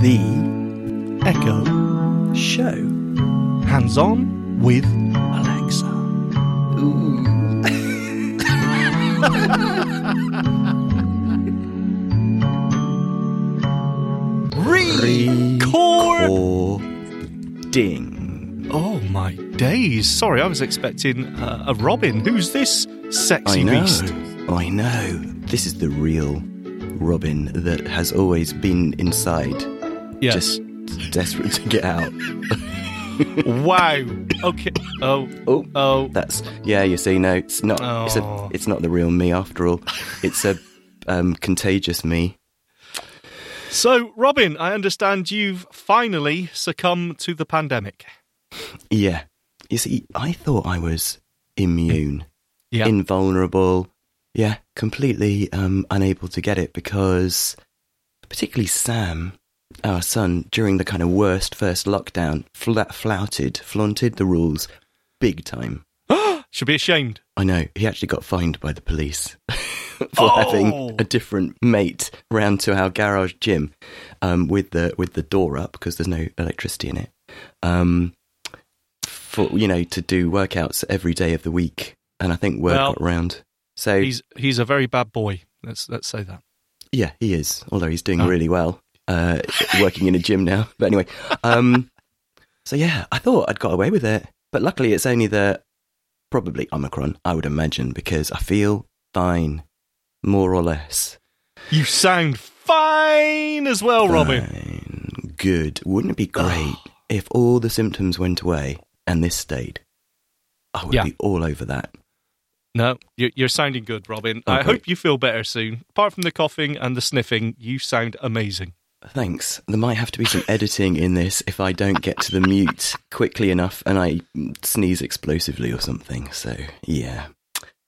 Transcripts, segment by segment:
The Echo Show. Hands on with Alexa. Record. Ding. Oh my days! Sorry, I was expecting uh, a Robin. Who's this sexy I know. beast? I know. This is the real Robin that has always been inside, Yes. just desperate to get out. wow. Okay. Oh. Oh, Oh. that's yeah. You see, no, it's not. It's a. Oh. It's not the real me after all. It's a um, contagious me. So, Robin, I understand you've finally succumbed to the pandemic. Yeah. You see, I thought I was immune, Yeah. invulnerable. Yeah, completely um, unable to get it because, particularly Sam, our son, during the kind of worst first lockdown, flat flouted, flaunted the rules big time. Should be ashamed. I know he actually got fined by the police for Oh. having a different mate round to our garage gym um, with the with the door up because there's no electricity in it. Um, for you know to do workouts every day of the week, and I think word Well, got round. So He's he's a very bad boy. Let's let's say that. yeah, he is. Although he's doing Oh. really well, uh, working in a gym now. But anyway, um, so yeah, I thought I'd got away with it, but luckily it's only the probably Omicron, I would imagine, because I feel fine, more or less. You sound fine as well, Robin. Good. Wouldn't it be great if all the symptoms went away and this stayed? I would Yeah. be all over that. No, you're, you're sounding good, Robin. Oh, I hope you feel better soon. Apart from the coughing and the sniffing, you sound amazing. Thanks. There might have to be some editing in this if I don't get to the mute quickly enough and I sneeze explosively or something. So, yeah.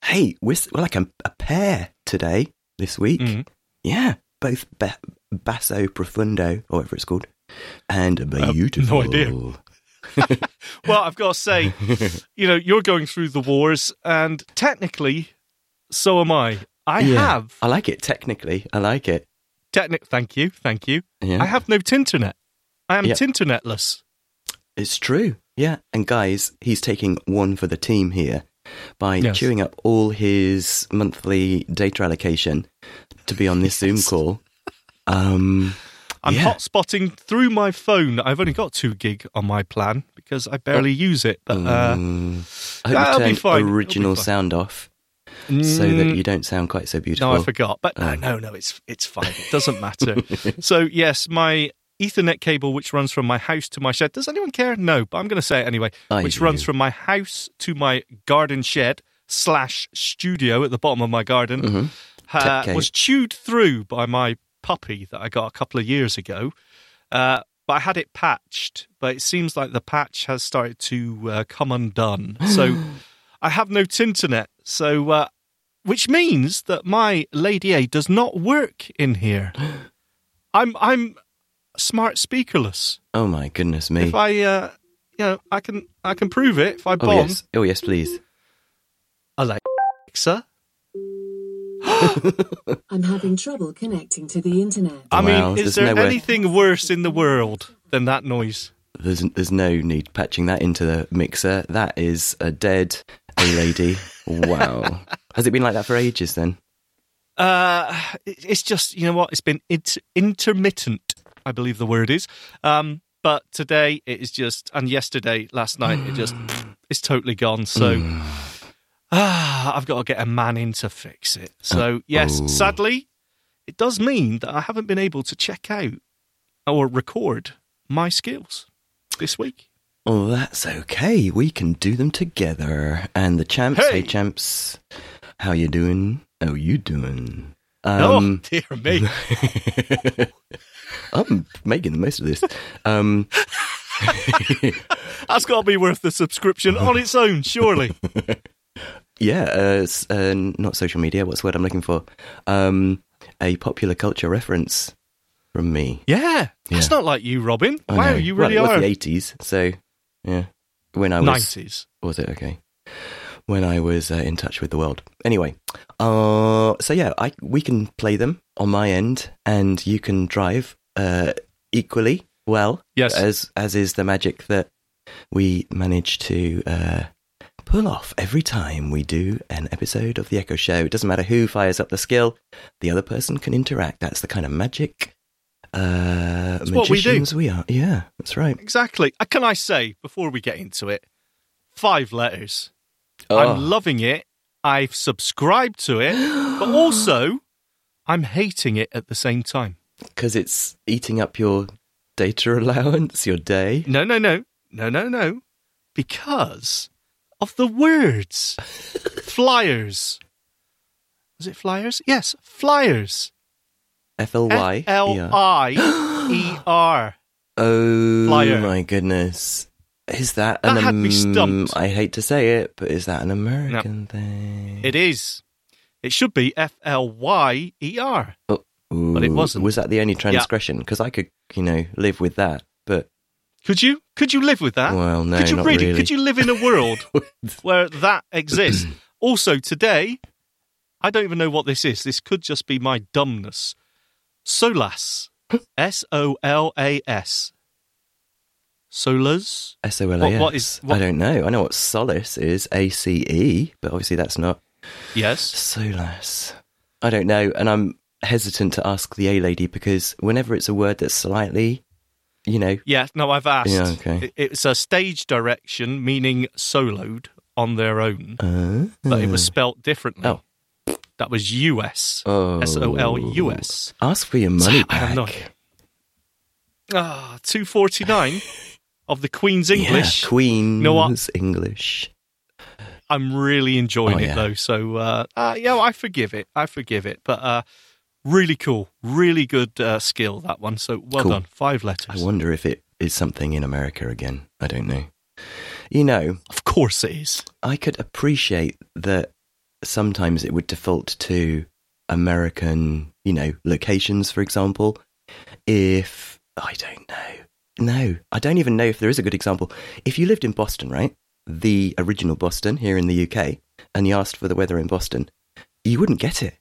Hey, we're, we're like a, a pair today, this week. Mhm. Yeah, both ba- basso profundo, or whatever it's called, and beautiful. Uh, idea. Well, I've got to say, you know, you're going through the wars, and technically, so am I. I Yeah, have I like it technically. I like it. Technic. Thank you, thank you. Yeah. I have no tinternet. I am Yep. tinternetless. It's true. Yeah. And guys, he's taking one for the team here by Yes. chewing up all his monthly data allocation to be on this Zoom call. Um, I'm Yeah. hotspotting through my phone. I've only got two gig on my plan because I barely use it. But uh, um, I hope that'll you be fine. It'll be original sound off so that mm, you don't sound quite so beautiful. No, I forgot. But no, Oh. no, no, it's it's fine. It doesn't matter. so yes, my Ethernet cable, which runs from my house to my shed. Does anyone care? No, but I'm going to say it anyway. I which do. runs from my house to my garden shed slash studio at the bottom of my garden. Mhm. uh, was chewed through by my puppy that I got a couple of years ago. Uh, but I had it patched, but it seems like the patch has started to uh, come undone. So I have no tinternet. So, uh, which means that my Lady A does not work in here. I'm I'm smart speakerless. Oh my goodness me. If I, uh, you know, I can I can prove it if I oh, bomb yes. Oh, yes, please. I like Alexa. I'm having trouble connecting to the internet. I Wow, mean, there's is there nowhere- anything worse in the world than that noise? There's, there's no need patching that into the mixer. That is a dead Lady. wow. Has it been like that for ages then? Uh, it's just you know what? It's been it's intermittent. I believe the word is. Um, but today it is just, and yesterday, last night, it just it's totally gone. So ah, I've got to get a man in to fix it. So yes, oh. sadly, it does mean that I haven't been able to check out or record my skills this week. Oh, that's okay. We can do them together. And the champs, hey, Hey! champs, how you doing? How you doing? oh Um, dear me! I'm making the most of this. Um, That's got to be worth the subscription on its own, surely. yeah, uh, uh, not social media. What's the word I'm looking for? Um, a popular culture reference from me. Yeah, that's Yeah. not like you, Robin. I wow, know. you really well, it are. was the 80s, so yeah. When I was Nineties. was it okay? When I was uh, in touch with the world. Anyway, uh, so yeah, I we can play them on my end, and you can drive uh, equally well. Yes. As as is the magic that we manage to uh, pull off every time we do an episode of the Echo Show. It doesn't matter who fires up the skill; the other person can interact. That's the kind of magic. Uh, It's what we do. magicians we are. Yeah, that's right. Exactly. Uh, Can I say before we get into it, five letters. Oh. I'm loving it. I've subscribed to it, but also I'm hating it at the same time. because it's eating up your data allowance, your day. No, no, no, no, no, no, because of the words flyers. Was it flyers? Yes, flyers. F L Y. L I E R. Oh Flyer. my goodness. Is that That an had me stumped. I hate to say it, but is that an American thing? It is. It should be F L Y E R. Oh, but it wasn't. Was that the only transgression? Because I could, you know, live with that. But Could you? Could you live with that? well, no, could you not really? really. Could you live in a world where that exists? also, today, I don't even know what this is. This could just be my dumbness. Solas. S O L A S. Solas? S O L A S. What- what is- what- I don't know. I know what solace is. A C E, but obviously that's not Yes. Solas. I don't know, and I'm hesitant to ask the A lady because whenever it's a word that's slightly, you know, Yeah, no, I've asked. Yeah, okay. It's a stage direction, meaning soloed on their own, uh, but it was spelt differently. Oh. That was US. oh, S O L U S. Ask for your money no back. idea. Ah, 249 of the Queen's English. Yeah, Queen's know what? English. I'm really enjoying Oh, it yeah. though. So uh, uh, yeah, I forgive it. I forgive it. But uh, really cool, really good uh, skill that one. So well Cool. done. Five letters. I wonder if it is something in America again. I don't know. You know, Of course it is. I could appreciate that sometimes it would default to American, you know, locations, for example. If I don't know. No, I don't even know if there is a good example. If you lived in Boston, right? The original Boston here in the UK, and you asked for the weather in Boston, you wouldn't get it.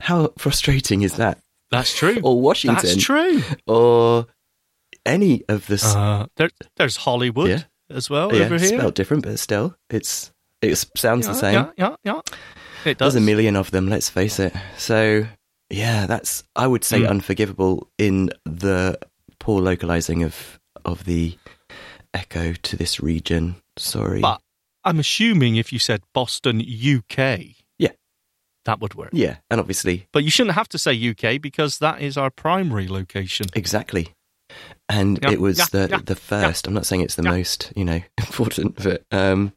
How frustrating is that? That's true. Or Washington, That's true. or any of the Uh, there, there's Hollywood Yeah. as well yeah, over here. spelled different, but still, it's it sounds yeah, the same. Yeah, yeah, yeah. It does. There's a million of them, let's face it. So, yeah, that's I would say Mm. unforgivable in the poor localizing of of the echo to this region. Sorry. But I'm assuming if you said Boston, UK, Yeah. that would work. yeah, and obviously, But you shouldn't have to say UK because that is our primary location. exactly. And Yeah, it was yeah, the yeah, the first. I'm not saying it's the most, you know, important, but um,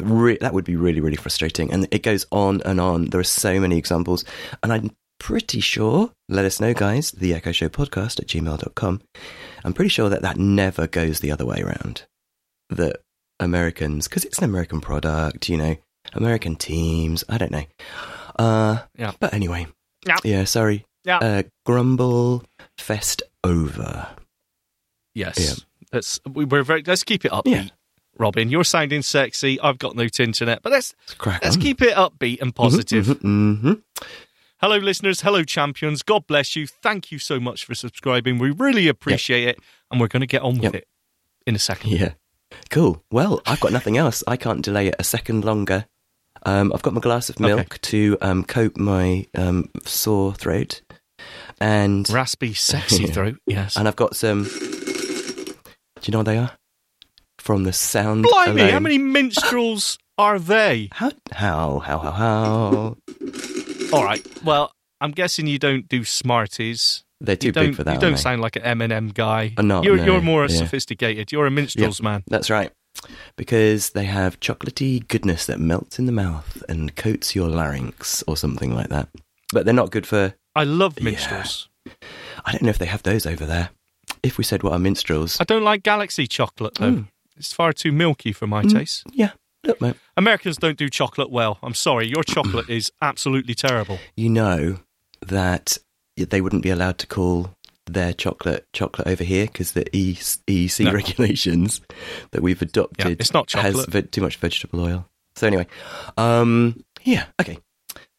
re- that would be really really frustrating. And it goes on and on. There are so many examples, and I'm pretty sure. Let us know, guys. The Echo Show Podcast at gmail.com. I'm pretty sure that that never goes the other way around. That Americans, because it's an American product, you know, American teams. I don't know. Uh, Yeah. But anyway, Yeah. yeah. Sorry. Yeah. Uh, grumble fest over. Yes. Yeah. Let's we, we're very let's keep it upbeat. Yeah. Robin, you're sounding sexy. I've got no internet, but let's Let's keep it upbeat and positive. hmm Hello, listeners. Hello, champions. God bless you. Thank you so much for subscribing. We really appreciate it, and we're going to get on with Yep. it in a second. Yeah. Cool. Well, I've got nothing else. I can't delay it a second longer. Um, I've got my glass of Okay. milk to um, coat my um, sore throat, and Raspy, sexy Yeah. throat. Yes. and I've got some. Do you know what they are? From the sound. Blimey, how many minstrels are they? How how how how how? All right. Well, I'm guessing you don't do Smarties. They're too big for that. You don't sound like an M&M guy. I'm not, You're, no, you're more yeah. sophisticated. You're a minstrel's man. That's right. Because they have chocolatey goodness that melts in the mouth and coats your larynx or something like that. But they're not good for. I love Yeah. minstrels. I don't know if they have those over there. If we said what are minstrels, I don't like Galaxy chocolate though. Mm. It's far too milky for my Mm. taste. yeah. Look, mate. Americans don't do chocolate well. I'm sorry. Your chocolate is absolutely terrible. You know that they wouldn't be allowed to call their chocolate chocolate over here because the EEC No. regulations that we've adopted Yeah, it's not has chocolate. ve- too much vegetable oil. So anyway, um, yeah, okay.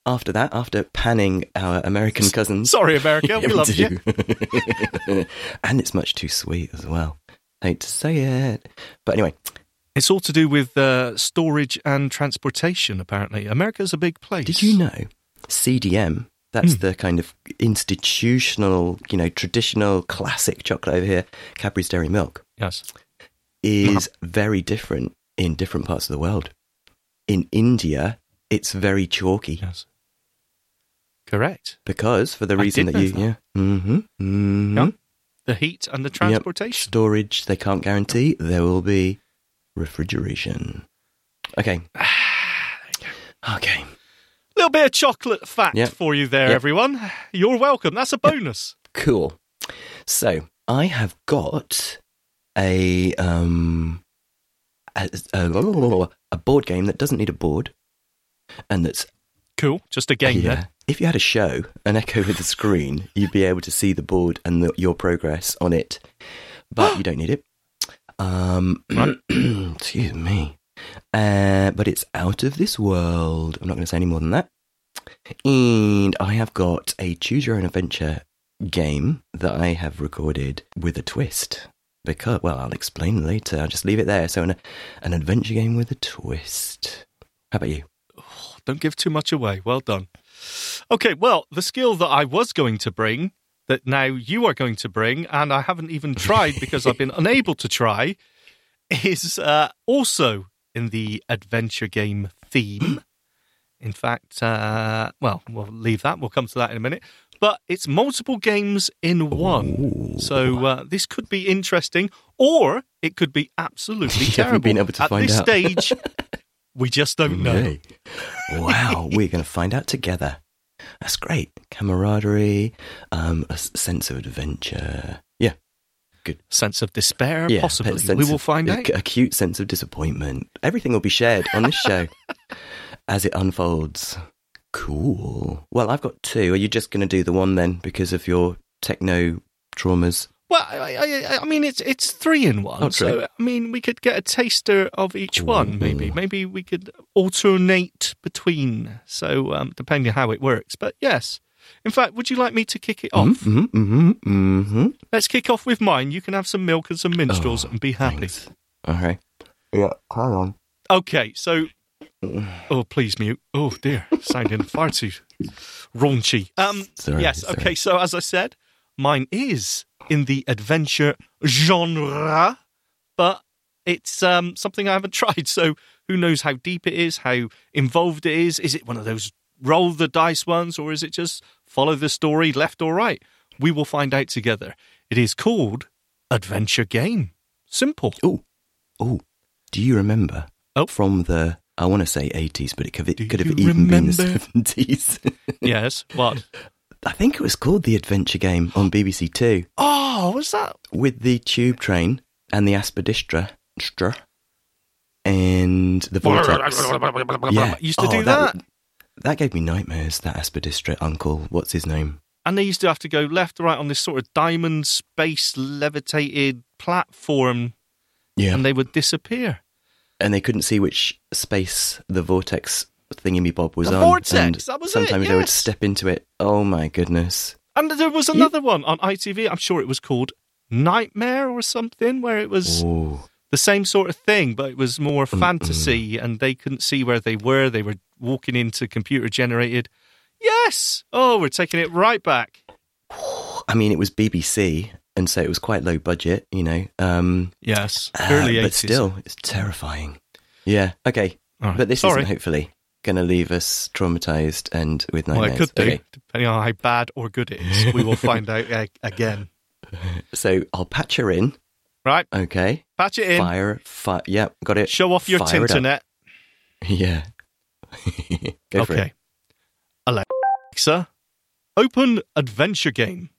after that, after panning our American cousins, Sorry, America, we love you. and it's much too sweet as well. Hate to say it, but anyway, It's all to do with uh, storage and transportation, apparently. America's a big place. did you know CDM? That's Hmm. the kind of institutional, you know, traditional classic chocolate over here, Cadbury's Dairy Milk. Yes. is very different in different parts of the world. In India, it's very chalky Yes. Correct. because for the reason that you, that. yeah, mm-hmm, mm-hmm. Yeah. The heat and the transportation. storage they can't guarantee. There will be refrigeration. Okay, okay. A little bit of chocolate fact Yep. for you there, Yep. everyone. You're welcome. That's a bonus. Cool. So I have got a um a, a, a board game that doesn't need a board, and that's Cool. Just a game yeah. there. If you had a show, an echo of the screen, you'd be able to see the board and the, your progress on it, but you don't need it. Um, excuse me. Uh, but it's out of this world. I'm not going to say any more than that. And I have got a choose your own adventure game that I have recorded with a twist. Because, well, I'll explain later. I'll just leave it there. So, an, an adventure game with a twist. How about you? Don't give too much away. Well done. Okay, well, the skill that I was going to bring, that now you are going to bring, and I haven't even tried because I've been unable to try, is uh, also in the adventure game theme. In fact, uh, well, we'll leave that. We'll come to that in a minute. But it's multiple games in one. So uh, this could be interesting, or it could be absolutely terrible. been able to At find this out. stage, we just don't know. Wow, we're going to find out together. That's great. Camaraderie, um, a sense of adventure. Yeah, good. sense of despair, yeah. possibly. We will find a, out. A cute sense of disappointment. Everything will be shared on this show as it unfolds. Cool. Well, I've got two. Are you just going to do the one then because of your techno traumas? Well, I, I, I mean, it's it's three in one. Oh, so. I mean, we could get a taster of each one. Maybe, maybe we could alternate between. So um, depending on how it works. But yes, in fact, would you like me to kick it off? Mm-hmm, mm-hmm, mm-hmm. Let's kick off with mine. You can have some milk and some minstrels Oh, and be happy. Thanks. Okay. Yeah, carry on. Okay, so. Oh, please mute. Oh dear, sounding far too raunchy. Um, Sorry, yes. sorry. Okay, so as I said, mine is in the adventure genre, but it's um, something I haven't tried. So who knows how deep it is, how involved it is? Is it one of those roll the dice ones, or is it just follow the story left or right? We will find out together. It is called Adventure Game. Simple. Oh, oh, do you remember? Oh. from the I want to say eighties, but it could, it could have even been the seventies. yes. What? I think it was called the Adventure Game on BBC Two. Oh, was that? with the tube train and the Aspidistra, and the vortex. Yeah, Used to Oh, do that. That gave me nightmares. That Aspidistra uncle, what's his name? and they used to have to go left or right on this sort of diamond space levitated platform Yeah, and they would disappear. and they couldn't see which space the vortex thingy bob was The on. vortex, and that was it, sometimes they would step into it. Oh my goodness! And there was another one on ITV, I'm sure it was called Knightmare or something, where it was Oh, the same sort of thing, but it was more fantasy and they couldn't see where they were. They were walking into computer generated. Yes! Oh, we're taking it right back. I mean, it was BBC, and so it was quite low budget, you know. Um, Yes. uh, Early 80s. but still, it's terrifying. Yeah. Okay, right. but this Sorry. isn't hopefully going to leave us traumatized and with nightmares. Well, nightmares. it could do, Okay, depending on how bad or good it is. We will find out uh, again. so I'll patch her in. Right? Okay, Patch it in. fire, fire. Yep, got it. Show off your Fire it tinternet. Yeah. Go for okay. it. Alexa, open adventure game.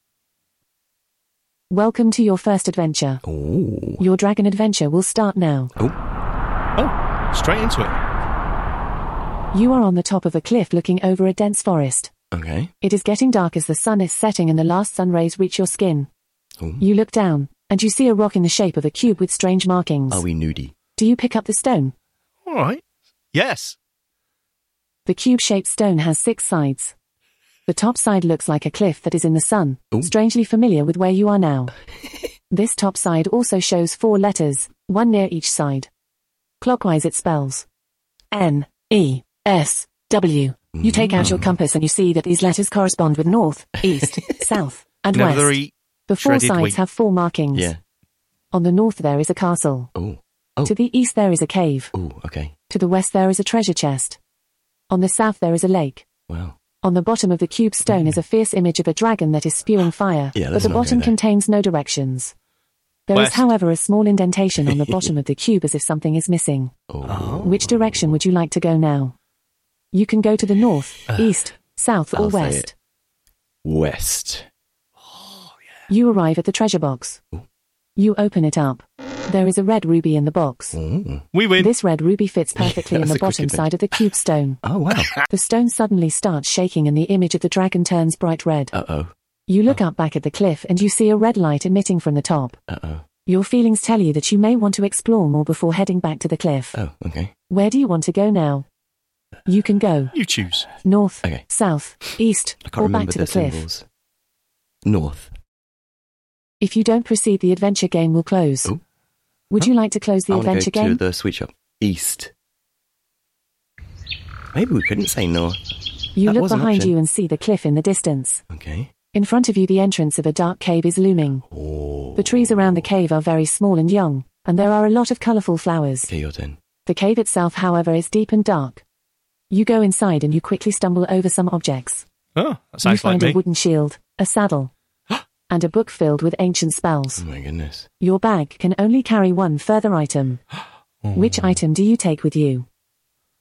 Welcome to your first adventure. Oh. Your dragon adventure will start now. Oh. Oh, straight into it. You are on the top of a cliff looking over a dense forest. Okay. It is getting dark as the sun is setting and the last sun rays reach your skin. Ooh. You look down, and you see a rock in the shape of a cube with strange markings. Are we nudie? Do you pick up the stone? All right. Yes. The cube shaped stone has six sides. The top side looks like a cliff that is in the sun, Ooh. strangely familiar with where you are now. this top side also shows four letters, one near each side. Clockwise it spells N, E, S, W. You take out your mm. compass and you see that these letters correspond with north, east, south, and west. The four shredded sides wheat. have four markings. Yeah. On the north there is a castle. Oh. Oh. To the east there is a cave. Oh. Okay. To the west there is a treasure chest. On the south there is a lake. Wow. On the bottom of the cube stone is a fierce image of a dragon that is spewing fire, Yeah, but let's the not go bottom there. contains no directions. There is, West. however, a small indentation on the bottom of the cube as if something is missing. Oh. Which direction would you like to go now? You can go to the north, east, south, or I'll say west. it. West. You arrive at the treasure box. You open it up. There is a red ruby in the box. Oh. We win. This red ruby fits perfectly in That's the a quick bottom adventure. side of the cube stone. Oh wow. The stone suddenly starts shaking and the image of the dragon turns bright red. Uh oh. You look up back at the cliff and you see a red light emitting from the top. Uh oh. Your feelings tell you that you may want to explore more before heading back to the cliff. Oh. Okay. Where do you want to go now? You can go You choose. north, Okay. south, east, I can't or remember back to the the cliff. symbols. North. If you don't proceed, the adventure game will close. Oh. Would you like to close the I want to adventure go to game? the sweet shop. East. Maybe we couldn't say north. You that look was an behind you and see the cliff in the distance. Okay. In front of you, the entrance of a dark cave is looming. Oh. The trees around the cave are very small and young, and there are a lot of colorful flowers. Okay, your turn. The cave itself, however, is deep and dark. You go inside and you quickly stumble over some objects. Oh, that you sounds like find me. a wooden shield, a saddle, and a book filled with ancient spells. Oh my goodness. Your bag can only carry one further item. Oh. Which item do you take with you?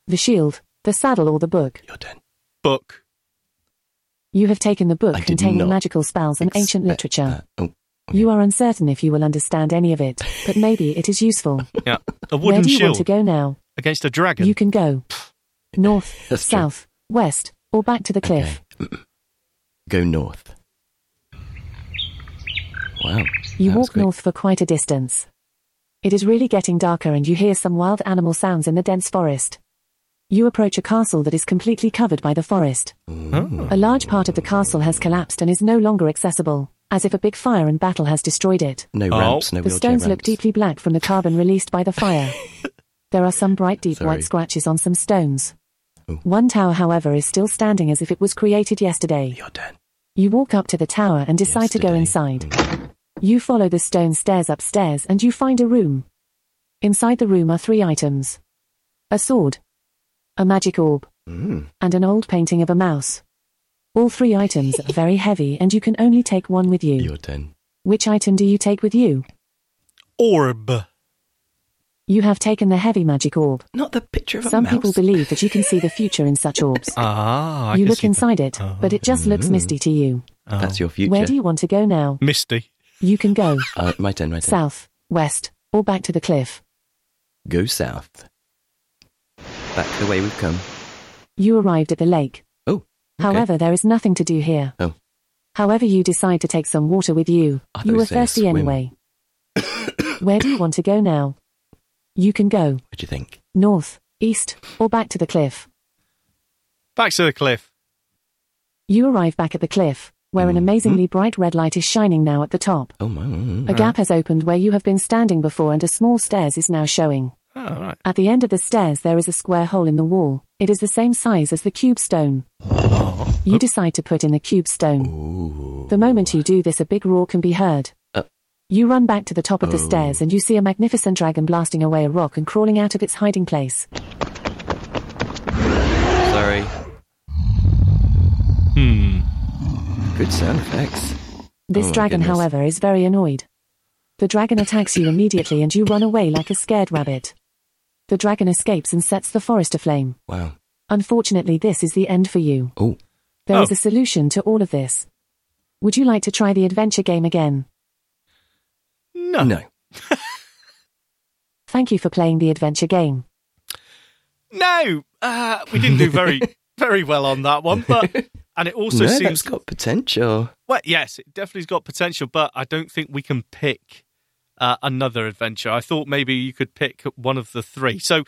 The shield, the saddle, or the book? Your turn. Book. You have taken the book I containing magical spells and ancient literature. that. Oh. You are uncertain if you will understand any of it, but maybe it is useful. Yeah. A wooden Where do you want to go now? against a dragon. You can go north, That's true. south, west, or back to the cliff. Okay. Go north. Wow. You walk quick. north for quite a distance. It is really getting darker and you hear some wild animal sounds in the dense forest. You approach a castle that is completely covered by the forest. Oh. A large part of the castle has collapsed and is no longer accessible, as if a big fire and battle has destroyed it. No Oh. ramps, no The wheelchair stones look deeply black from the carbon released by the fire. there are some bright deep Sorry. white scratches on some stones. Oh. One tower, however, is still standing as if it was created yesterday. Your turn. You walk up to the tower and decide to go Yesterday. inside. You follow the stone stairs upstairs and you find a room. Inside the room are three items a sword, a magic orb, Mm. and an old painting of a mouse. All three items are very heavy and you can only take one with you. Your turn. Which item do you take with you? Orb. You have taken the heavy magic orb. Not the picture of a Some mouse. people believe that you can see the future in such orbs. Ah, I you look see that. inside it, Oh. but it just looks misty to you. Oh. That's your future. Where do you want to go now? Misty. You can go Uh, my turn, my turn. south, west, or back to the cliff. Go south. Back the way we've come. You arrived at the lake. Oh. okay. However, there is nothing to do here. Oh. However, you decide to take some water with you. I You you were were thirsty swim. anyway. Where do you want to go now? You can go What do you think? north, east, or back to the cliff. Back to the cliff. You arrive back at the cliff, where an Mhm. amazingly bright red light is shining now at the top. Oh my. mm, A gap has opened where you have been standing before and a small stairs is now showing. Oh, right. At the end of the stairs there is a square hole in the wall. It is the same size as the cube stone. Oh. You decide to put in the cube stone. Ooh. The moment you do this, a big roar can be heard. You run back to the top of the Oh. stairs and you see a magnificent dragon blasting away a rock and crawling out of its hiding place. Sorry. Hmm. Good sound effects. This Oh dragon, goodness. however, is very annoyed. The dragon attacks you immediately and you run away like a scared rabbit. The dragon escapes and sets the forest aflame. Wow. Unfortunately, this is the end for you. Oh. There is Oh. a solution to all of this. Would you like to try the adventure game again? No. No. Thank you for playing the adventure game. No. Uh, we didn't do very, very well on that one, but and it also no, seems that's got potential. well, yes, it definitely's got potential, but I don't think we can pick uh, another adventure. I thought maybe you could pick one of the three. So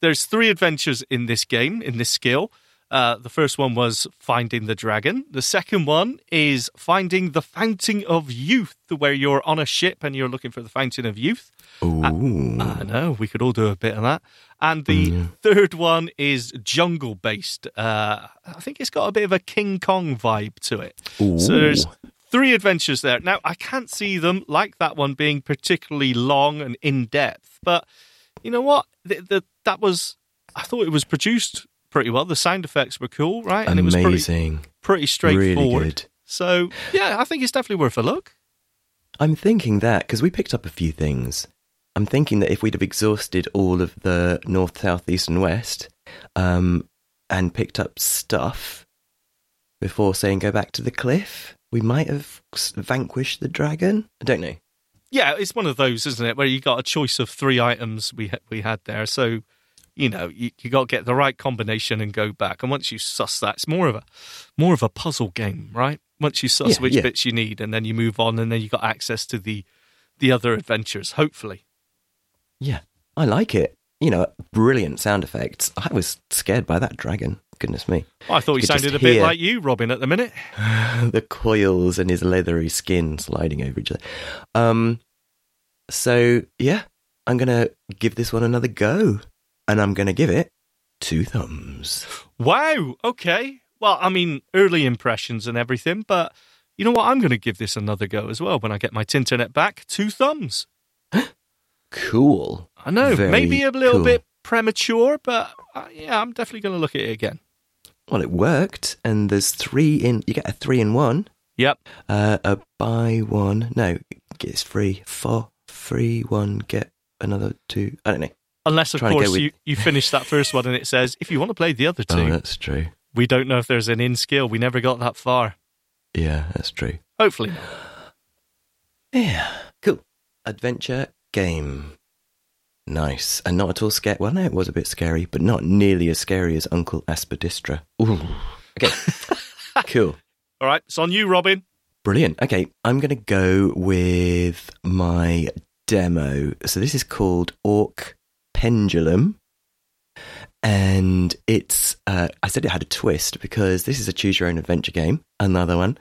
there's three adventures in this game, in this skill. Uh, the first one was finding the dragon. The second one is finding the fountain of youth, where you're on a ship and you're looking for the fountain of youth. Ooh. I know we could all do a bit of that. And the third one is jungle based. Uh, I think it's got a bit of a King Kong vibe to it. Ooh. So there's three adventures there. Now I can't see them like that one being particularly long and in depth, but you know what? The, the, that was I thought it was produced pretty well. The sound effects were cool, right? And it was pretty, Amazing. pretty straightforward. Really good. So yeah, I think it's definitely worth a look. I'm thinking that because we picked up a few things. I'm thinking that if we'd have exhausted all of the north, south, east, and west, um, and picked up stuff before saying go back to the cliff, we might have vanquished the dragon. I don't know. Yeah, it's one of those, isn't it, where you got a choice of three items we ha- we had there. So, you know, you, you got to get the right combination and go back. And once you suss that, it's more of a more of a puzzle game, right? Once you suss Yeah, which yeah. bits you need, and then you move on, and then you got access to the the other adventures. Hopefully, Yeah, I like it. You know, brilliant sound effects. I was scared by that dragon. Goodness me. I thought You just sounded a bit like you, Robin, at the minute. the coils and his leathery skin sliding over each other. Um, so yeah, I'm gonna give this one another go, and I'm gonna give it two thumbs. Wow. Okay. Well, I mean, early impressions and everything, but you know what? I'm going to give this another go as well when I get my Tinternet back. Two thumbs. Cool. I know, Very maybe a little cool. bit premature, but uh, yeah, I'm definitely going to look at it again. Well, it worked, and there's three in. You get a three in one. Yep. Uh, a buy one. No, it's free. For free one, get another two. I don't know. Unless, of Trying to go course, with- you, you finish that first one and it says, if you want to play the other oh, two, Oh, that's true. we don't know if there's an in skill. We never got that far. Yeah, that's true. Hopefully. Yeah, cool. Adventure game. Nice. And not at all scary. Well, no, it was a bit scary, but not nearly as scary as Uncle Aspidistra. Ooh. Okay. cool. All right. It's on you, Robin. Brilliant. Okay, I'm going to go with my demo. So this is called Orc Pendulum. And it's, uh, I said it had a twist because this is a choose your own adventure game, another one,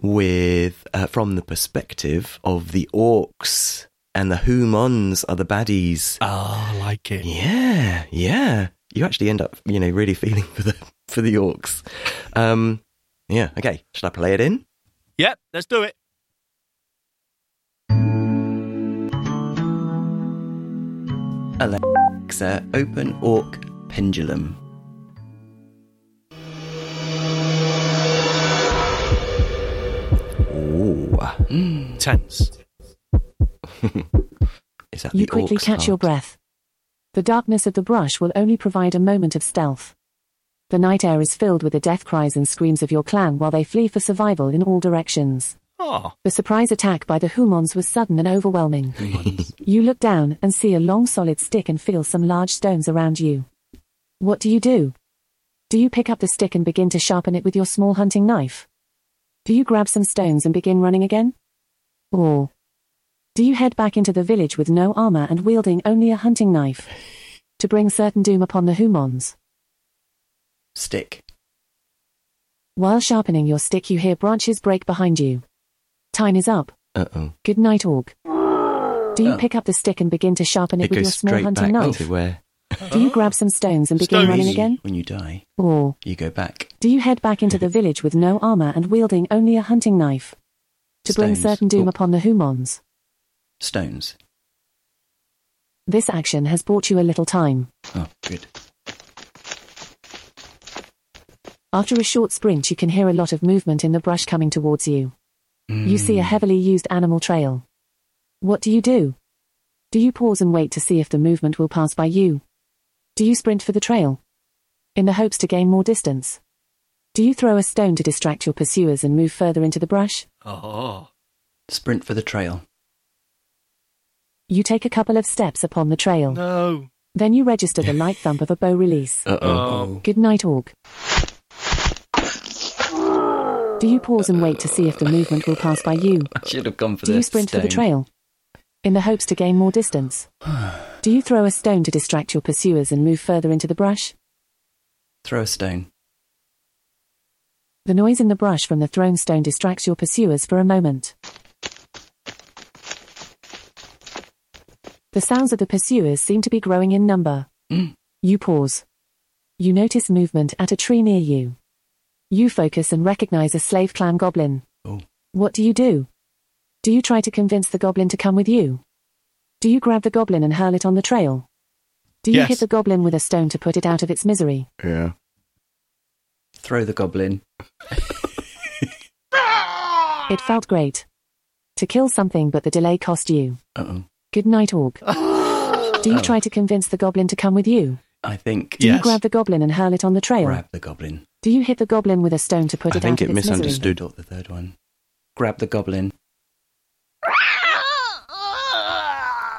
with, uh, from the perspective of the orcs and the humans are the baddies. Oh, I like it. Yeah, yeah. You actually end up, you know, really feeling for the for the orcs. Um, yeah. Okay. Should I play it in? Yep. Let's do it. Alexa, open Orc Pendulum. Ooh. Tense. Is that You the quickly orc's catch your breath. The darkness of the brush will only provide a moment of stealth. The night air is filled with the death cries and screams of your clan while they flee for survival in all directions. Oh, The surprise attack by the Humans was sudden and overwhelming. you look down and see a long solid stick and feel some large stones around you. What do you do? Do you pick up the stick and begin to sharpen it with your small hunting knife? Do you grab some stones and begin running again? Or do you head back into the village with no armor and wielding only a hunting knife to bring certain doom upon the Humans? Stick. While sharpening your stick, you hear branches break behind you. Time is up. Uh oh. Good night, Orc. Do you pick up the stick and begin to sharpen it, It with your small hunting knife? Do you grab some stones and begin Stones. running again? When you die, Or you go back. do you head back into the village with no armor and wielding only a hunting knife to bring certain doom Oh. upon the Humans? Stones. This action has bought you a little time. Oh, good. After a short sprint, you can hear a lot of movement in the brush coming towards you. You see a heavily used animal trail. What do you do? Do you pause and wait to see if the movement will pass by you? Do you sprint for the trail? In the hopes to gain more distance? Do you throw a stone to distract your pursuers and move further into the brush? oh, Sprint for the trail. You take a couple of steps upon the trail. no. Then you register the light thump of a bow release. Uh oh. Oh, Good night, Orc. Do you pause and wait to see if the movement will pass by you? I should have gone for Do you sprint for the trail? In the hopes to gain more distance? Do you throw a stone to distract your pursuers and move further into the brush? Throw a stone. The noise in the brush from the thrown stone distracts your pursuers for a moment. The sounds of the pursuers seem to be growing in number. Mm. You pause. You notice movement at a tree near you. You focus and recognize a slave clan goblin. Oh. What do you do? Do you try to convince the goblin to come with you? Do you grab the goblin and hurl it on the trail? Do you Yes. hit the goblin with a stone to put it out of its misery? Yeah. Throw the goblin. It felt great. To kill something, but the delay cost you. Uh oh. Good night, Orc. Do you try to convince the goblin to come with you? I think Do you grab the goblin and hurl it on the trail? grab the goblin. Do you hit the goblin with a stone to put I it think out it of its misery? misunderstood. Thought the third one. Grab the goblin.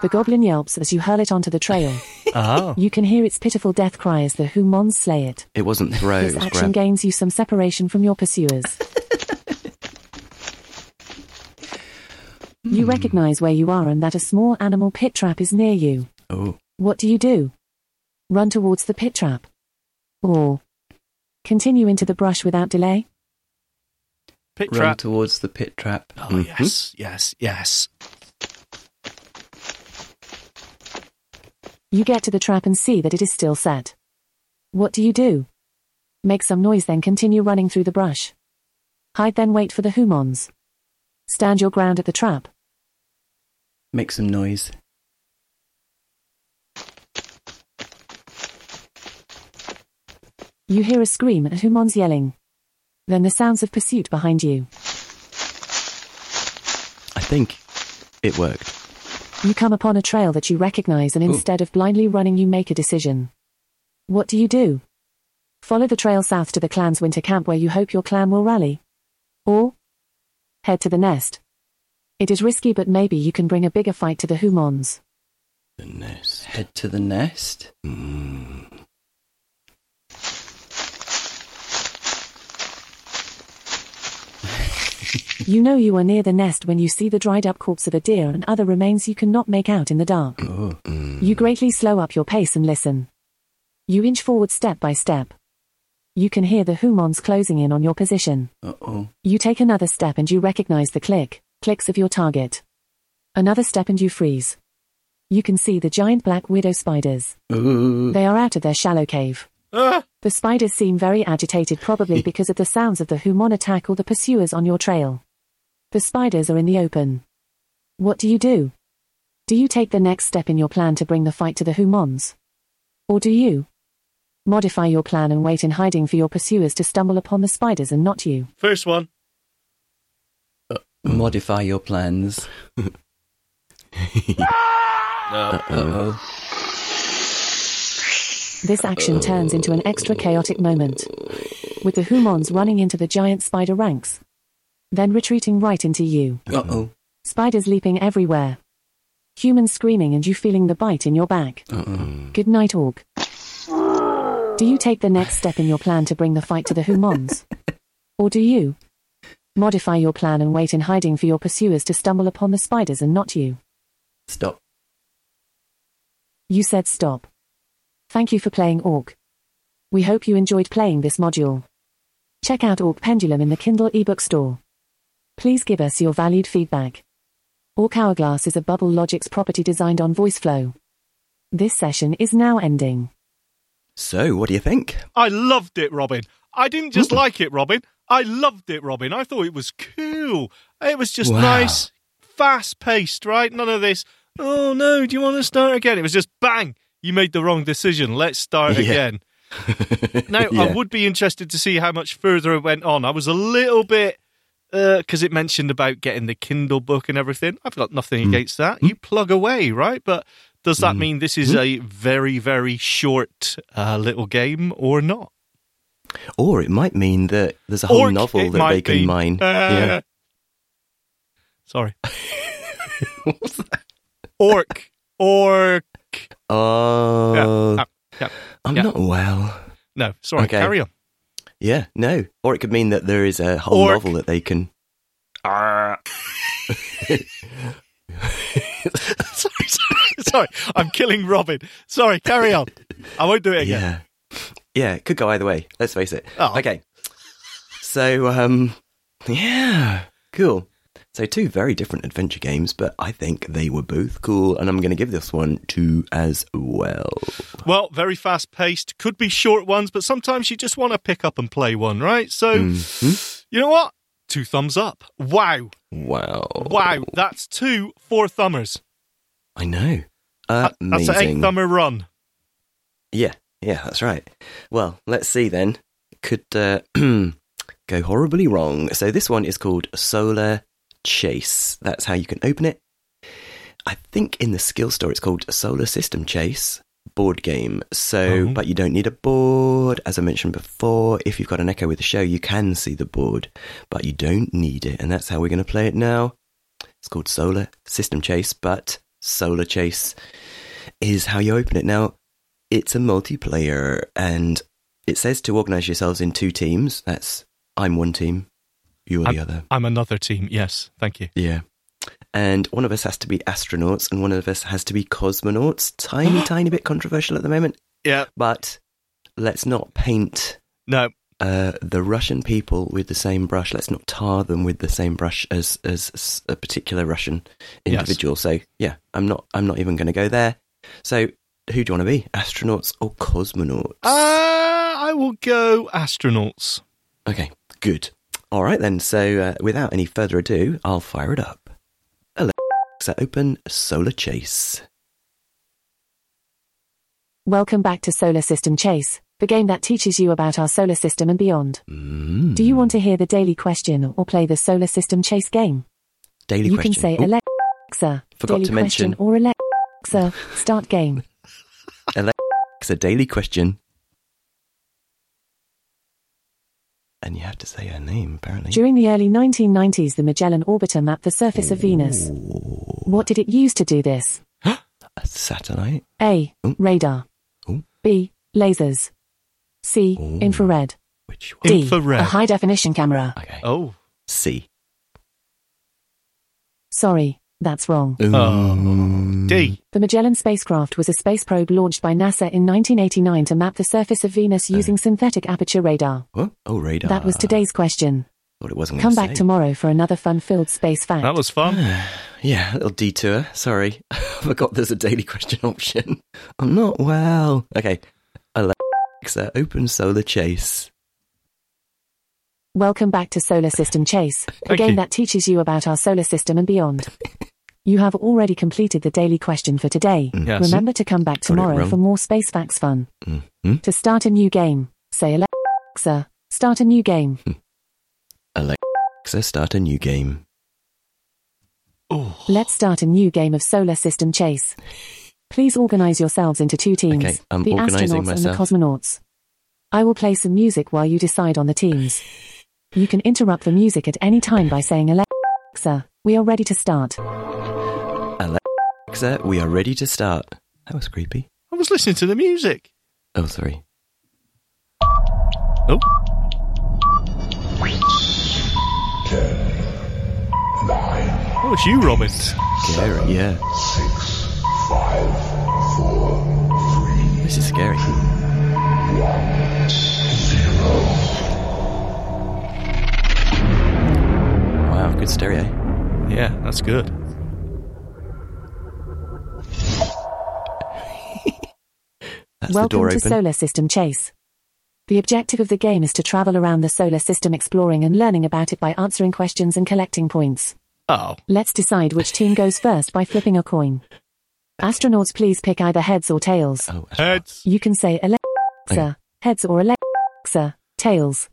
The goblin yelps as you hurl it onto the trail. Oh. You can hear its pitiful death cry as the Humons slay it. It wasn't throw, This it action grab. gains you some separation from your pursuers. You recognize where you are and that a small animal pit trap is near you. Oh. What do you do? Run towards the pit trap? Or continue into the brush without delay? Pit Run trap. towards the pit trap. Oh, Mhm. yes, yes, yes. You get to the trap and see that it is still set. What do you do? Make some noise then continue running through the brush. Hide then wait for the humans. Stand your ground at the trap. Make some noise. You hear a scream and humans yelling. Then the sounds of pursuit behind you. I think it worked. You come upon a trail that you recognize and Ooh. instead of blindly running you make a decision. What do you do? Follow the trail south to the clan's winter camp where you hope your clan will rally. Or head to the nest. It is risky but maybe you can bring a bigger fight to the humans. The nest. Head to the nest. Mm. You know you are near the nest when you see the dried up corpse of a deer and other remains you cannot make out in the dark. Oh. You greatly slow up your pace and listen. You inch forward step by step. You can hear the humans closing in on your position. Uh oh. You take another step and you recognize the click, clicks of your target. Another step and you freeze. You can see the giant black widow spiders. Ooh. They are out of their shallow cave. Ah, The spiders seem very agitated probably because of the sounds of the human attack or the pursuers on your trail. The spiders are in the open. What do you do? Do you take the next step in your plan to bring the fight to the humans? Or do you modify your plan and wait in hiding for your pursuers to stumble upon the spiders and not you? first one. Modify your plans. No. Uh oh. This action turns into an extra chaotic moment, with the humans running into the giant spider ranks, then retreating right into you. Uh oh. Spiders leaping everywhere. Humans screaming and you feeling the bite in your back. Uh oh. Good night, Orc. Do you take the next step in your plan to bring the fight to the humans? or do you modify your plan and wait in hiding for your pursuers to stumble upon the spiders and not you? Stop. You said stop. Thank you for playing Orc. We hope you enjoyed playing this module. Check out Orc Pendulum in the Kindle ebook store. Please give us your valued feedback. Orc Hourglass is a Bubble Logics property designed on VoiceFlow. This session is now ending. So, what do you think? I loved it, Robin. I didn't just hmm. like it, Robin. I loved it, Robin. I thought it was cool. It was just Wow. nice, fast paced, right? None of this, oh no, do you want to start again? It was just bang, you made the wrong decision. Let's start Yeah. again. Now, I would be interested to see how much further it went on. I was a little bit, because it mentioned about getting the Kindle book and everything. I've got nothing Mm. against that. You plug away, right? But does that Mm. mean this is a very, very short uh, little game or not? Or it might mean that there's a whole Orc, novel that they can be. mine. Uh, yeah. Sorry. Orc. Orc. Oh, Yeah, yeah, I'm not well. No, sorry. Okay. Carry on. Yeah, no. Or it could mean that there is a whole Orc. novel that they can. sorry, sorry, sorry. I'm killing Robin. Sorry, carry on. I won't do it again. Yeah. Yeah, it could go either way. Let's face it. Oh. Okay. So, um, yeah, cool. So, two very different adventure games, but I think they were both cool, and I'm going to give this one two as well. Well, very fast paced. Could be short ones, but sometimes you just want to pick up and play one, right? So, Mhm. you know what? Two thumbs up. Wow. Wow. Wow. That's two four thumbers. I know. That- That's Amazing. an eight thumber run. Yeah, yeah, that's right. Well, let's see then. Could uh, go horribly wrong. So this one is called Solar Chase. That's how you can open it. I think in the skill store it's called Solar System Chase board game. So, Oh. but you don't need a board. As I mentioned before, if you've got an Echo with the show, you can see the board, but you don't need it. And that's how we're going to play it now. It's called Solar System Chase, but Solar Chase is how you open it. Now, it's a multiplayer and it says to organize yourselves in two teams. That's I'm one team, you're the other. I'm another team. Yes. Thank you. Yeah. And one of us has to be astronauts and one of us has to be cosmonauts. Tiny, tiny bit controversial at the moment. Yeah. But let's not paint No. uh, the Russian people with the same brush. Let's not tar them with the same brush as as a particular Russian Yes. individual. So yeah, I'm not I'm not even going to go there. So who do you want to be, astronauts or cosmonauts? Uh, I will go astronauts. Okay, good. All right then. So uh, without any further ado, I'll fire it up. Alexa, open Solar Chase. Welcome back to Solar System Chase, the game that teaches you about our solar system and beyond. Mm. Do you want to hear the daily question or play the Solar System Chase game? daily you question? can say Ooh, Alexa, Forgot daily to mention. question or Alexa, start game. Alexa, daily question. And you have to say her name, apparently. During the early 1990s, the Magellan orbiter mapped the surface of Venus. What did it use to do this? a satellite. A. Ooh. Radar. Ooh. B. Lasers. C. Ooh. Infrared. Which one? D. Infrared. A high definition camera. Okay. Oh. C. Sorry, that's wrong. Ooh. Oh. D. The Magellan spacecraft was a space probe launched by NASA in 1989 to map the surface of Venus using synthetic aperture radar. What? Oh, radar. That was today's question. Thought it wasn't Come gonna back say. tomorrow for another fun-filled space fact. That was fun. Yeah, a little detour. Sorry. I forgot there's a daily question option. I'm not well. Okay. Alexa, open Solar Chase. Welcome back to Solar System Chase, a Thank game you. that teaches you about our solar system and beyond. you have already completed the daily question for today. Yes. Remember to come back tomorrow for more space facts fun. Mm-hmm. To start a new game, say Alexa, start a new game. Alexa, start a new game. Oh. Let's start a new game of Solar System Chase. Please organize yourselves into two teams, Okay, I'm the organising astronauts and the cosmonauts. I will play some music while you decide on the teams. You can interrupt the music at any time by saying Alexa, we are ready to start. Alexa, we are ready to start. That was creepy. I was listening to the music. Oh, sorry. Oh. Oh, it's you, Robin. Scary, yeah. Six, five, four, This is scary. Wow, good stereo. Yeah, that's good. That's the Welcome door to open. Solar System Chase. The objective of the game is to travel around the solar system exploring and learning about it by answering questions and collecting points. Oh. Let's decide which team goes first by flipping a coin. Astronauts, please pick either heads or tails. oh, Heads. You can say Alexa, Okay. heads or Alexa, tails.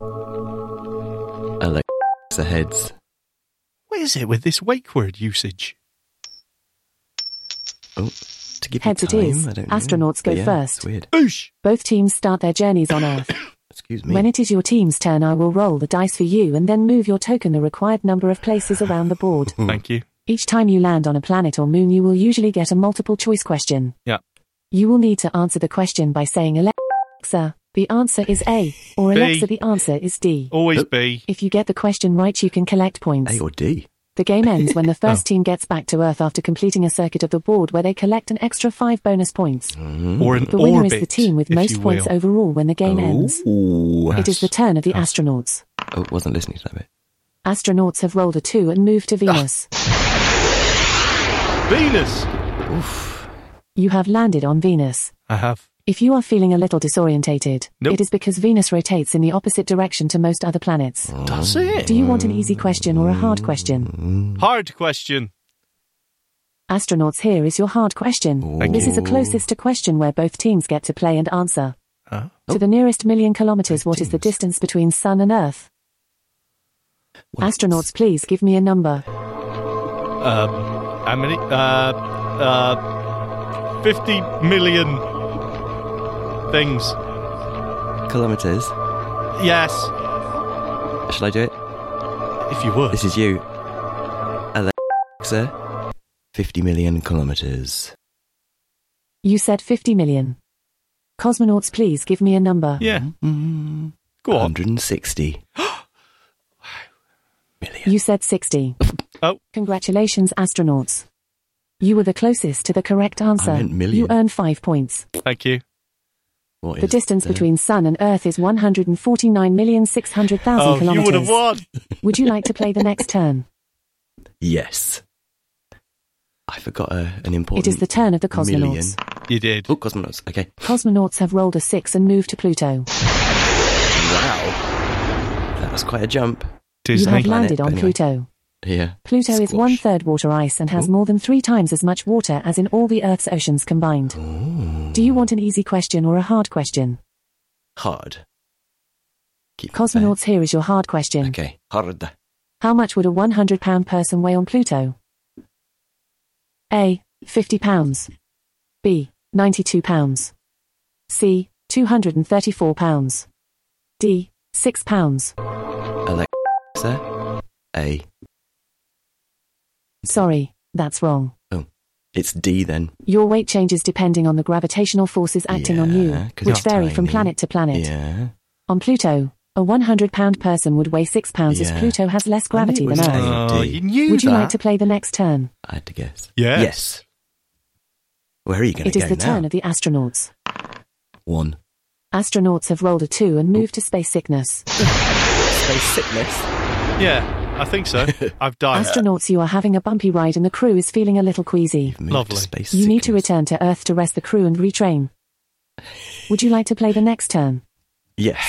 Alexa heads. What is it with this wake word usage? Oh, to give Heads you it time, is. I don't know. Astronauts go yeah, first. It's weird. Oosh. Both teams start their journeys on Earth. Excuse me. When it is your team's turn, I will roll the dice for you and then move your token the required number of places around the board. Thank you. Each time you land on a planet or moon, you will usually get a multiple choice question. Yeah. You will need to answer the question by saying Alexa, the answer is A, or B. Alexa, the answer is D. Always B. If you get the question right, you can collect points. A or D? The game ends when the first Oh. team gets back to Earth after completing a circuit of the board where they collect an extra five bonus points. Mm-hmm. Or an The winner orbit. is the team with most points will. overall when the game ends. Ooh. It is the turn of the astronauts. Oh, wasn't listening to that bit. Astronauts have rolled a 2 and moved to ah. Venus. Venus. Oof. You have landed on Venus. I have. If you are feeling a little disorientated, Nope. it is because Venus rotates in the opposite direction to most other planets. Does it? Do you want an easy question or a hard question? Hard question. Astronauts, here is your hard question. Thank This you. is the closest to question where both teams get to play and answer. Huh? To the nearest million kilometers, what is the distance between Sun and Earth? What? Astronauts, please give me a number. Um, how many? Uh, uh, 50 million things. Kilometers. Yes, Shall I do it? if you would. This is you. Alexa. 50 million kilometers. You said 50 million. Cosmonauts, please give me a number. Yeah, Mm, go on. 160 million. You said 60. Oh. Congratulations, astronauts. You were the closest to the correct answer. meant million. You earn five points. Thank you. What The is distance the- between Sun and Earth is 149,600,000 Oh, you kilometers. would have won. Would you like to play the next turn? Yes. I forgot uh, an important. It is the turn of the cosmonauts. million. You did. Oh, cosmonauts. Okay. Cosmonauts have rolled a six and moved to Pluto. Wow. That was quite a jump. You Disney. have planet, landed on anyway. Pluto. Yeah. Pluto is one third water ice and has Ooh. more than three times as much water as in all the Earth's oceans combined. Do you want an easy question or a hard question? Hard. Keep Cosmonauts, here is your hard question. Okay. Hard. How much would a 100 pound person weigh on Pluto? A. 50 pounds. B. 92 pounds. C. 234 pounds. D. 6 pounds. Alexa. A. Sorry, that's wrong. Oh, it's D then. Your weight changes depending on the gravitational forces acting on you, which it's vary from planet to planet. Yeah. On Pluto, a 100 pound person would weigh 6 pounds as Pluto has less gravity than Earth. Oh, you knew Would you that. like to play the next turn? I had to guess. Yes. Yes. Where are you going It to is go the now? turn of the astronauts. One. Astronauts have rolled a 2 and moved to space sickness. Space sickness. Yeah, I think so. I've died. Astronauts, you are having a bumpy ride and the crew is feeling a little queasy. Lovely. Space You need to return to Earth to rest the crew and retrain. Would you like to play the next turn? Yes.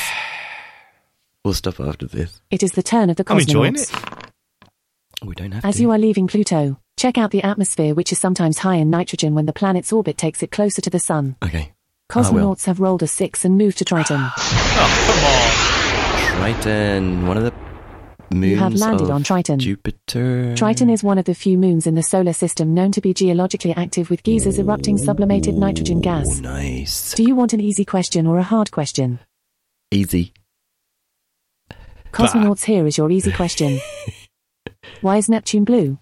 We'll stop after this. It is the turn of the cosmonauts. I'm enjoying cosmonauts. it. We don't have As to. you are leaving Pluto, check out the atmosphere, which is sometimes high in nitrogen when the planet's orbit takes it closer to the sun. Okay. Ah, cosmonauts have rolled a 6 and moved to Triton. Oh, Triton, one of the moons You have landed on Triton. Jupiter. Triton is one of the few moons in the solar system known to be geologically active with geysers erupting sublimated nitrogen gas. nice. Do you want an easy question or a hard question? Easy. Cosmonauts, here is your easy question. Why is Neptune blue?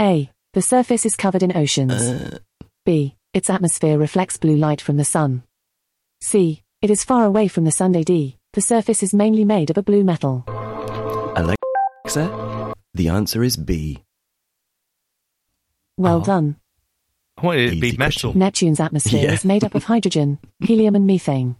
A. The surface is covered in oceans. Uh, B. Its atmosphere reflects blue light from the sun. C. It is far away from the sun. D. The surface is mainly made of a blue metal. Alexa, the answer is B. Well Oh. done. I wanted it to be metal. Neptune's atmosphere Yeah. is made up of hydrogen, helium, and methane.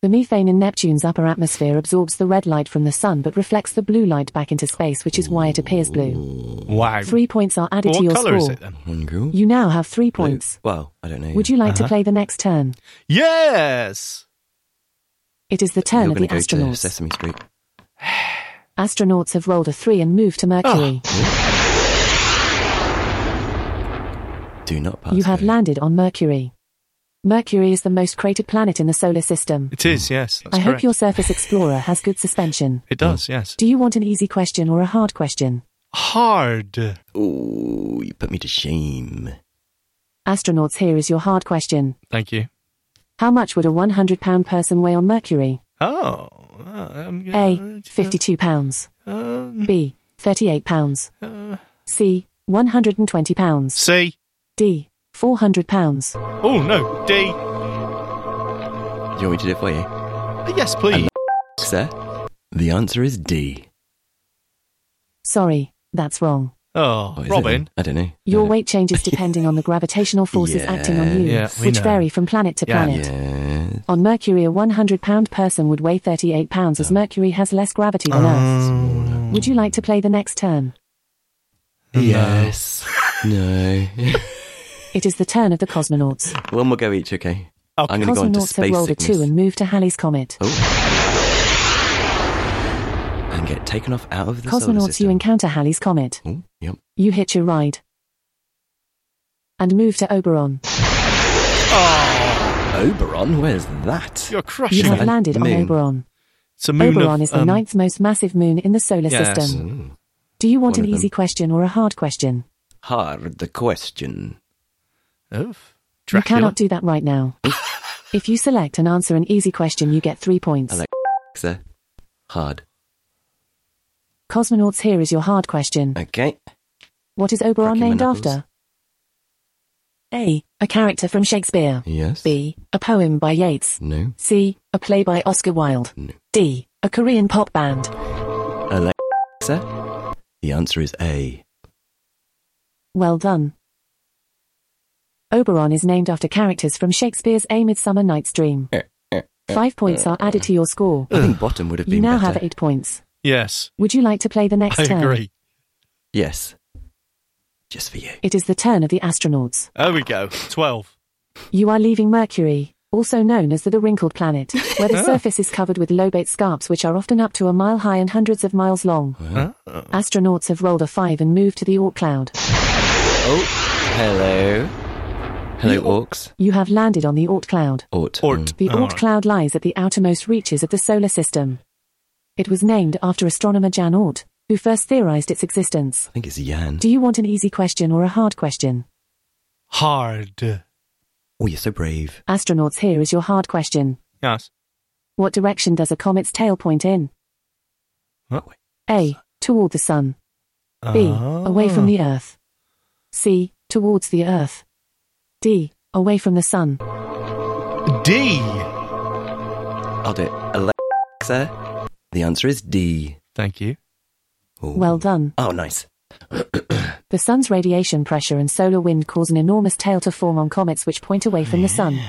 The methane in Neptune's upper atmosphere absorbs the red light from the sun but reflects the blue light back into space, which is why it appears blue. Wow. Three points are added Well, to what your colour score. is it then? One. You now have three points. Well, I don't know. Would you like to Uh-huh. play the next turn? Yes. It is the turn You're of the gonna go to astronauts. Sesame Street. Astronauts have rolled a three and moved to ah! Mercury. Do not pass. you have go. landed on Mercury. Mercury is the most cratered planet in the solar system. It is, yes. That's I hope your Surface Explorer has good suspension. It does, yes. Do you want an easy question or a hard question? Hard. Ooh, you put me to shame. Astronauts, here is your hard question. Thank you. How much would a 100 pound person weigh on Mercury? Oh. um, A. uh, 52 pounds. um, B. 38 pounds. uh, C. 120 pounds. C. D. 400 pounds. Oh, no. D. Do you want me to do it for you? Uh, Yes, please. sir, the answer is D. Sorry, that's wrong. Oh, Oh, Robin. I don't know. Your don't- weight changes depending on the gravitational forces Yeah, acting on you, yeah, which know. vary from planet to Yeah. planet. On Mercury, a 100 pound person would weigh 38 pounds as oh. Mercury has less gravity than um, Earth. Would you like to play the next turn? Yes. no. It is the turn of the cosmonauts. One more go each, okay? Okay. I'm going to go into Cosmonauts have space rolled a 2 and moved to Halley's Comet. Oh. And get taken off out of the solar Cosmonauts, system. you encounter Halley's Comet. Oh, yep. You hitch a ride. And move to Oberon. Oberon, where's that? You're crushing You crushing have it. landed on. Oberon. It's a moon Oberon of, is the um, ninth most massive moon in the solar yes. system. Mm. Do you want One an easy them. question or a hard question? Hard the question. Of You cannot do that right now. if you select and answer an easy question, you get three points. Alexa. Hard. Cosmonauts, here is your hard question. Okay. What is Oberon Cracking named after? A. A character from Shakespeare. Yes. B. A poem by Yeats. No. C. A play by Oscar Wilde. No. D. A Korean pop band. Alexa. The answer is A. Well done. Oberon is named after characters from Shakespeare's A Midsummer Night's Dream. Eh, eh, eh, Five points are added to your score. I think bottom would have been You now better. have eight points. Yes, Would you like to play the next I turn? agree. Yes. Just for you. It is the turn of the astronauts. There we go. 12. You are leaving Mercury, also known as the, the wrinkled planet, where the Ah. surface is covered with lobate scarps which are often up to a mile high and hundreds of miles long. Huh? Astronauts have rolled a five and moved to the Oort cloud. Oh, hello. Hello, orcs. You have landed on the Oort cloud. Ort. Ort. Mm. The Oort alright. cloud lies at the outermost reaches of the solar system. It was named after astronomer Jan Oort, who first theorized its existence. I think it's Jan. Do you want an easy question or a hard question? Hard. Oh, you're so brave. Astronauts, here is your hard question. Yes. What direction does a comet's tail point in? What? A. Toward the sun. B. Away from the ah. Earth. C. Towards the Earth. D. Away from the sun. D. I'll do it. Alexa. The answer is D. Thank you. Oh. Well done. Oh, nice. The sun's radiation pressure and solar wind cause an enormous tail to form on comets which point away from the sun.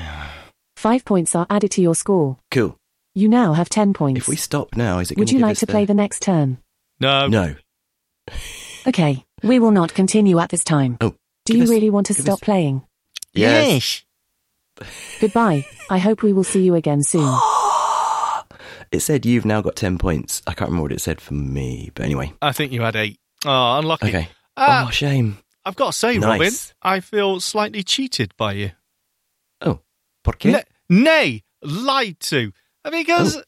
Five points are added to your score. Cool. You now have ten points. If we stop now, is it Would you give like us to play the next turn? No. No. Okay, we will not continue at this time. Oh. Do you us- really want to stop us- playing? Yes. Goodbye. I hope we will see you again soon. It said you've now got 10 points. I can't remember what it said for me, but anyway. I think you had eight. Oh, unlucky. Okay. Ah, oh, shame. I've got to say, Nice. Robin, I feel slightly cheated by you. Oh, por qué? Nay, nay, lied to. I mean, because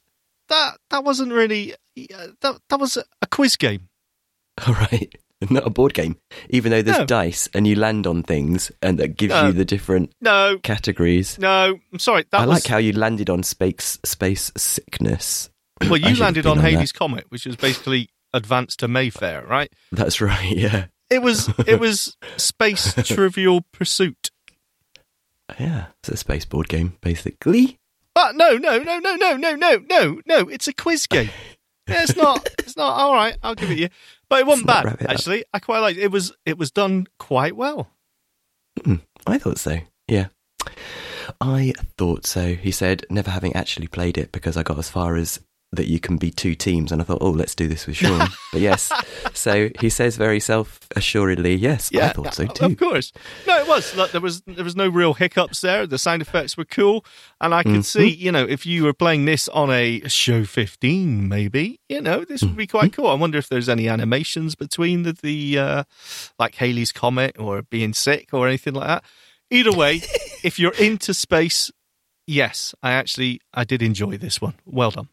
that that wasn't really uh, that that was a quiz game. All right. Not a board game. Even though there's No. dice and you land on things and that gives No. you the different No, categories. no, I'm sorry. That I was like how you landed on space space sickness. well. You landed on on that. Hades' comet, which was basically advanced to Mayfair, right? That's right, yeah. It was it was space Trivial Pursuit. Yeah. It's a space board game, basically. But no, no, no, no, no, no, no, no, no. It's a quiz game. Yeah, it's not. It's not. All right, I'll give it you. But it wasn't bad wrap it up. actually. I quite liked it. It was it was done quite well. Mm, I thought so. Yeah. I thought so. He said, never having actually played it because I got as far as that you can be two teams, and I thought, oh, let's do this with Shaun. but yes, so he says very self assuredly, yes, yeah, I thought so too. of course. No, it was. There was there was no real hiccups there. The sound effects were cool, and I could see, Mm-hmm. you know, if you were playing this on a show fifteen, maybe, you know, this would be Mm-hmm. quite cool. I wonder if there's any animations between the the uh, like Halley's comet or being sick or anything like that. Either way, if you're into space, yes, I actually I did enjoy this one. Well done.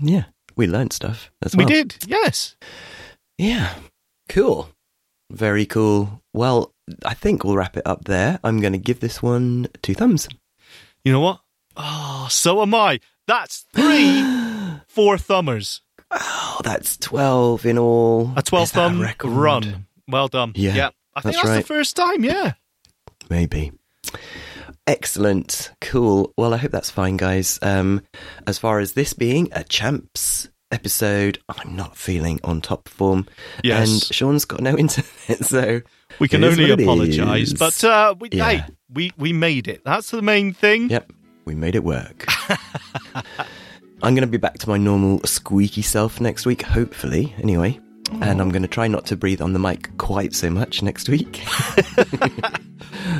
Yeah, we learned stuff as We did, yes. Yeah, cool. Very cool. Well, I think we'll wrap it up there. I'm going to give this one two thumbs. You know what? Oh, so am I. That's three four thumbers. Oh, that's 12 in all. A 12 Is that a thumb record? run. Well done. Yeah, I think that's that's right. the first time, yeah. Maybe. Excellent. Cool. Well, I hope that's fine, guys. Um, as far as this being a champs episode, I'm not feeling on top form. Yes. And Shaun's got no internet, so We can only apologise. But uh, we, Yeah. hey, we, we made it. That's the main thing. Yep. We made it work. I'm going to be back to my normal squeaky self next week, hopefully, anyway. And I'm going to try not to breathe on the mic quite so much next week.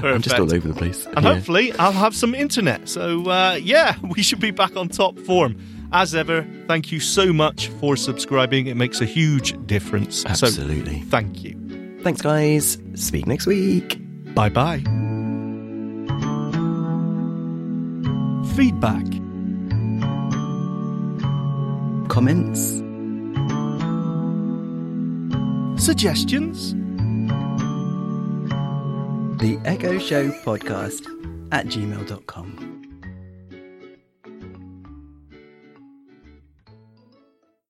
I'm just all over the place. And Yeah. hopefully, I'll have some internet. So, uh, yeah, we should be back on top form. As ever, thank you so much for subscribing. It makes a huge difference. Absolutely. So, thank you. Thanks, guys. Speak next week. Bye bye. Feedback. Comments? Suggestions? The Echo Show Podcast at gmail.com.